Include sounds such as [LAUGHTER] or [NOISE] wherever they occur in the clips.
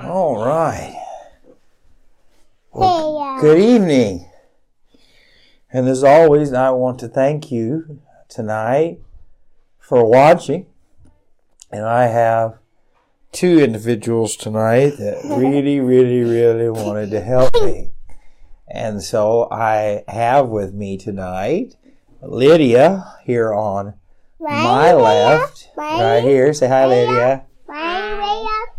All right. Hey, Good evening. And as always, I want to thank you tonight for watching. And I have two individuals tonight that [LAUGHS] really, really, really wanted to help me. And so I have with me tonight Lydia here on my left, right here. Say hi, Lydia.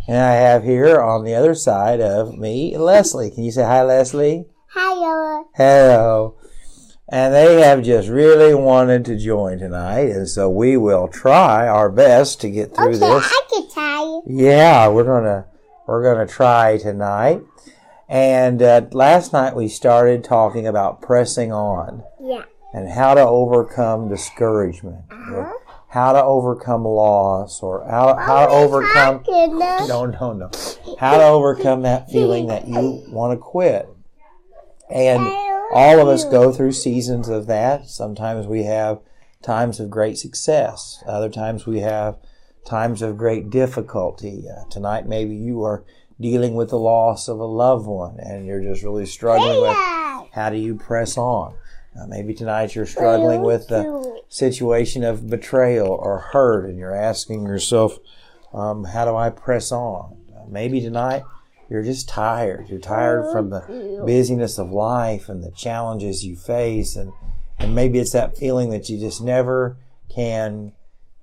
And I have here on the other side of me Leslie. Can you say hi, Leslie? Hello. Hello. And they have just really wanted to join tonight, and so we will try our best to get through Okay, this. I can tell you. Yeah, we're gonna we're gonna try tonight. And uh, last night we started talking about pressing on Yeah. and how to overcome discouragement, or how to overcome loss, or how, how to overcome no, no, no. How to overcome that feeling that you want to quit. And all of us go through seasons of that. Sometimes we have times of great success. Other times we have times of great difficulty. Uh, tonight, maybe you are dealing with the loss of a loved one and you're just really struggling with how do you press on. Uh, maybe tonight you're struggling with the situation of betrayal or hurt and you're asking yourself, um, how do I press on? Uh, maybe tonight you're just tired. You're tired from the busyness of life and the challenges you face and, and maybe it's that feeling that you just never can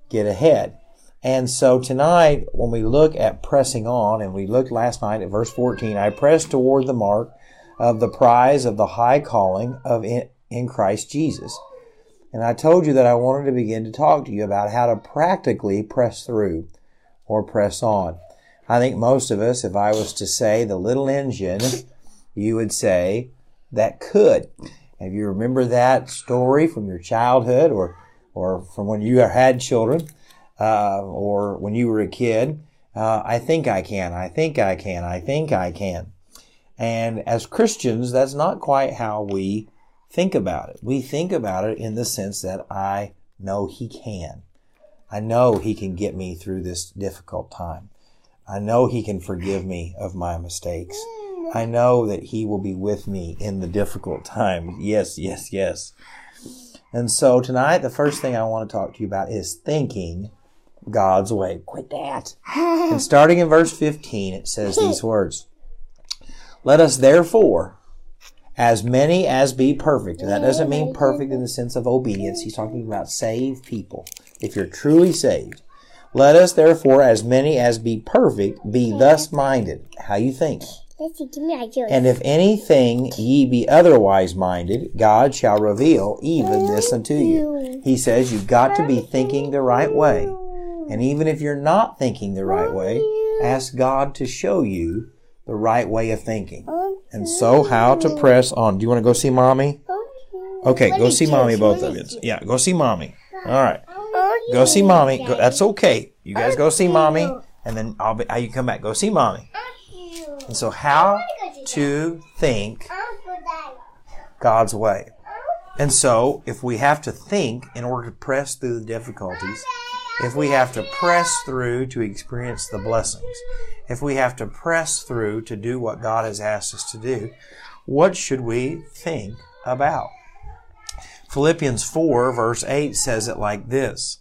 get ahead. And so tonight, when we look at pressing on, and we looked last night at verse 14, I press toward the mark of the prize of the high calling of in, in Christ Jesus. And I told you that I wanted to begin to talk to you about how to practically press through or press on. I think most of us, if I was to say the little engine, you would say that could. If you remember that story from your childhood or, or from when you had children, uh, or when you were a kid, uh, I think I can, I think I can, I think I can. And as Christians, that's not quite how we think about it. We think about it in the sense that I know He can. I know He can get me through this difficult time. I know He can forgive me of my mistakes. Mm. I know that He will be with me in the difficult time. Yes, yes, yes. And so tonight, the first thing I want to talk to you about is thinking God's way. Quit that. [LAUGHS] And starting in verse 15, it says these words Let us therefore, as many as be perfect, and that doesn't mean perfect in the sense of obedience. He's talking about saved people. If you're truly saved, let us therefore, as many as be perfect, be thus minded. How you think? Listen, give me a juice. And if anything ye be otherwise minded, God shall reveal even this unto you. He says you've got to be thinking the right way. And even if you're not thinking the right way, ask God to show you the right way of thinking. Oh, And so how to press on. Do you want to go see mommy? Okay, go see mommy, both of you. Yeah, go see mommy. All right. Go see mommy. Go, that's okay. You guys go see mommy, and then I'll be. You come back. Go see mommy. And so, how to think God's way. And so, if we have to think in order to press through the difficulties, if we have to press through to experience the blessings, if we have to press through to do what God has asked us to do, what should we think about? Philippians 4, verse 8 says it like this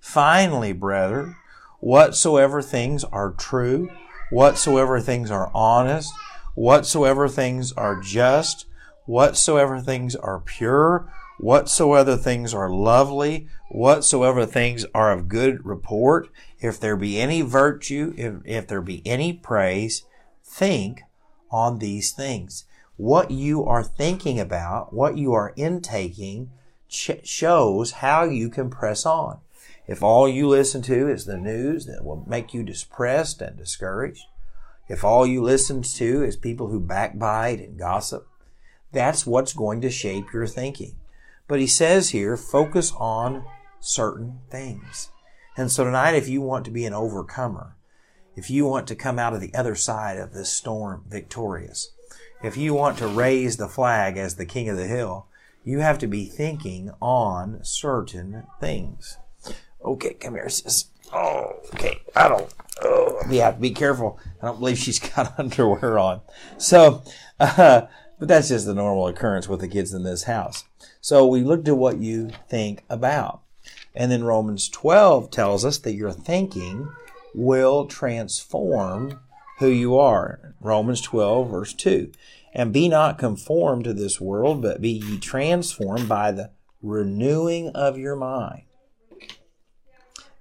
Finally, brethren, whatsoever things are true, whatsoever things are honest, whatsoever things are just, whatsoever things are pure, whatsoever things are lovely, whatsoever things are of good report, if there be any virtue, if, if there be any praise, think on these things. What you are thinking about, what you are intaking, ch- shows how you can press on. If all you listen to is the news that will make you depressed and discouraged, if all you listen to is people who backbite and gossip, that's what's going to shape your thinking. But he says here, focus on certain things. And so tonight, if you want to be an overcomer, if you want to come out of the other side of this storm victorious, if you want to raise the flag as the king of the hill, you have to be thinking on certain things. Okay, come here, sis. Oh, okay. I don't. Oh, we have to be careful. I don't believe she's [LAUGHS] got underwear on. So, uh, but that's just the normal occurrence with the kids in this house. So we looked at what you think about. And then Romans 12 tells us that your thinking will transform who you are. Romans 12, verse 2. And be not conformed to this world, but be ye transformed by the renewing of your mind,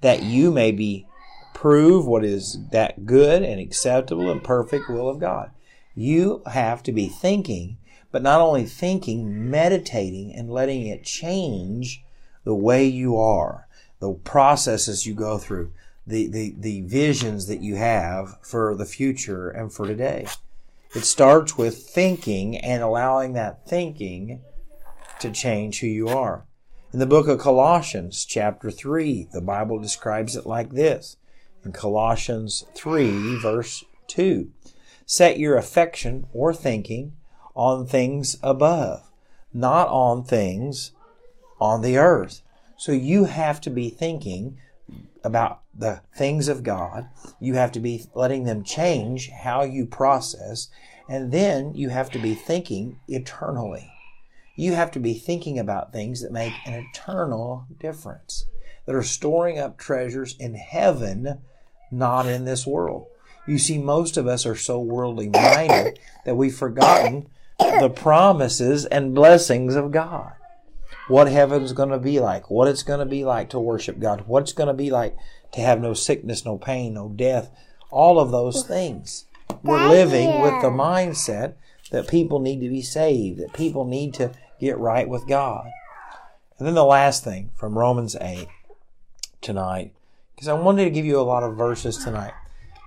that you may be prove what is that good and acceptable and perfect will of God. You have to be thinking, but not only thinking, meditating and letting it change the way you are, the processes you go through, the, the, the visions that you have for the future and for today. It starts with thinking and allowing that thinking to change who you are. In the book of Colossians, chapter 3, the Bible describes it like this. In Colossians 3, verse 2, set your affection or thinking on things above, not on things on the earth. So you have to be thinking about the things of God. You have to be letting them change how you process. And then you have to be thinking eternally. You have to be thinking about things that make an eternal difference, that are storing up treasures in heaven, not in this world. You see, most of us are so worldly minded that we've forgotten the promises and blessings of God. What heaven's going to be like, what it's going to be like to worship God, what it's going to be like to have no sickness, no pain, no death, all of those things. We're living with the mindset that people need to be saved, that people need to get right with God. And then the last thing from Romans 8 tonight, because I wanted to give you a lot of verses tonight,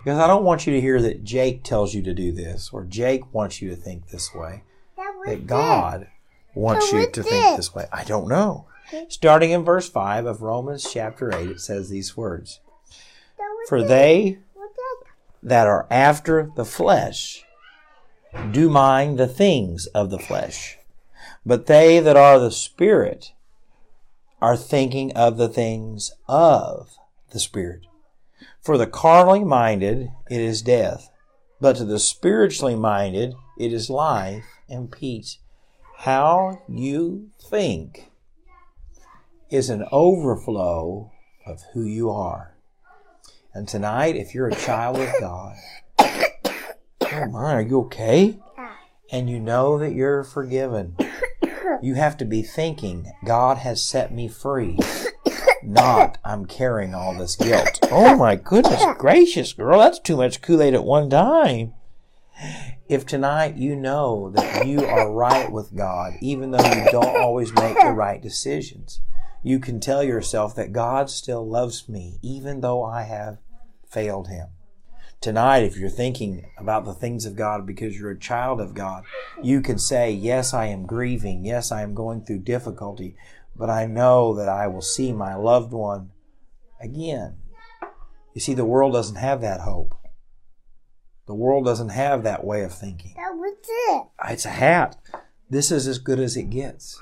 because I don't want you to hear that Jake tells you to do this or Jake wants you to think this way. That God wants you to it? think this way. I don't know. Starting in verse 5 of Romans chapter 8, it says these words For they that are after the flesh do mind the things of the flesh, but they that are the Spirit are thinking of the things of the Spirit. For the carnally minded it is death, but to the spiritually minded it is life and peace. How you think is an overflow of who you are. And tonight, if you're a child of God, oh my, are you okay? And you know that you're forgiven. You have to be thinking, God has set me free. Not, I'm carrying all this guilt. Oh my goodness gracious, girl, that's too much Kool Aid at one time. If tonight you know that you are right with God, even though you don't always make the right decisions, you can tell yourself that God still loves me, even though I have failed Him. Tonight, if you're thinking about the things of God because you're a child of God, you can say, Yes, I am grieving. Yes, I am going through difficulty, but I know that I will see my loved one again. You see, the world doesn't have that hope. The world doesn't have that way of thinking. That was it. It's a hat. This is as good as it gets.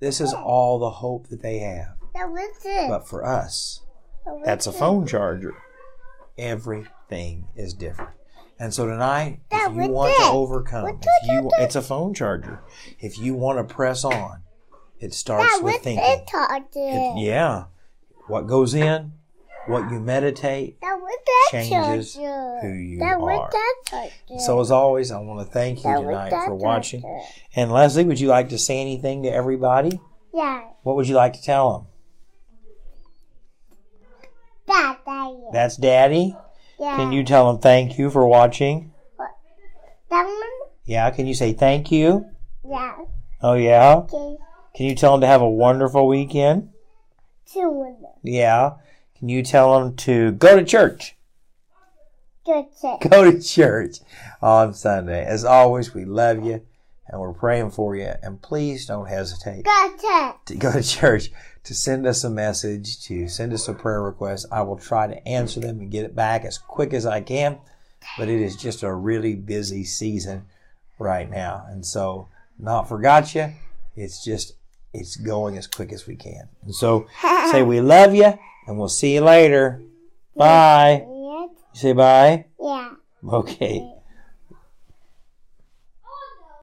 This is all the hope that they have. That was it. But for us, That that's a phone charger. Everything is different. And so tonight, if you want to overcome, if you it's a phone charger. If you want to press on, it starts That with thinking. it, yeah. What goes in, what you meditate. That was that changes who you that are. was that charger. So as always, I want to thank you that tonight for watching. And Leslie, would you like to say anything to everybody? Yeah. What would you like to tell them? That, yeah. That's Daddy. yeah. Can you tell them thank you for watching? That one? Yeah. Can you say thank you? Yeah. Oh yeah. Okay. Can you tell them to have a wonderful weekend? Two windows. Yeah. Can you tell them to go to church? Good set. Go to church on Sunday. As always, we love you and we're praying for you. And please don't hesitate set. to go to church to send us a message, to send us a prayer request. I will try to answer them and get it back as quick as I can. But it is just a really busy season right now. And so, not forgot you. It's just, it's going as quick as we can. And so, say we love you and we'll see you later. Bye. You say bye? Yeah. Okay.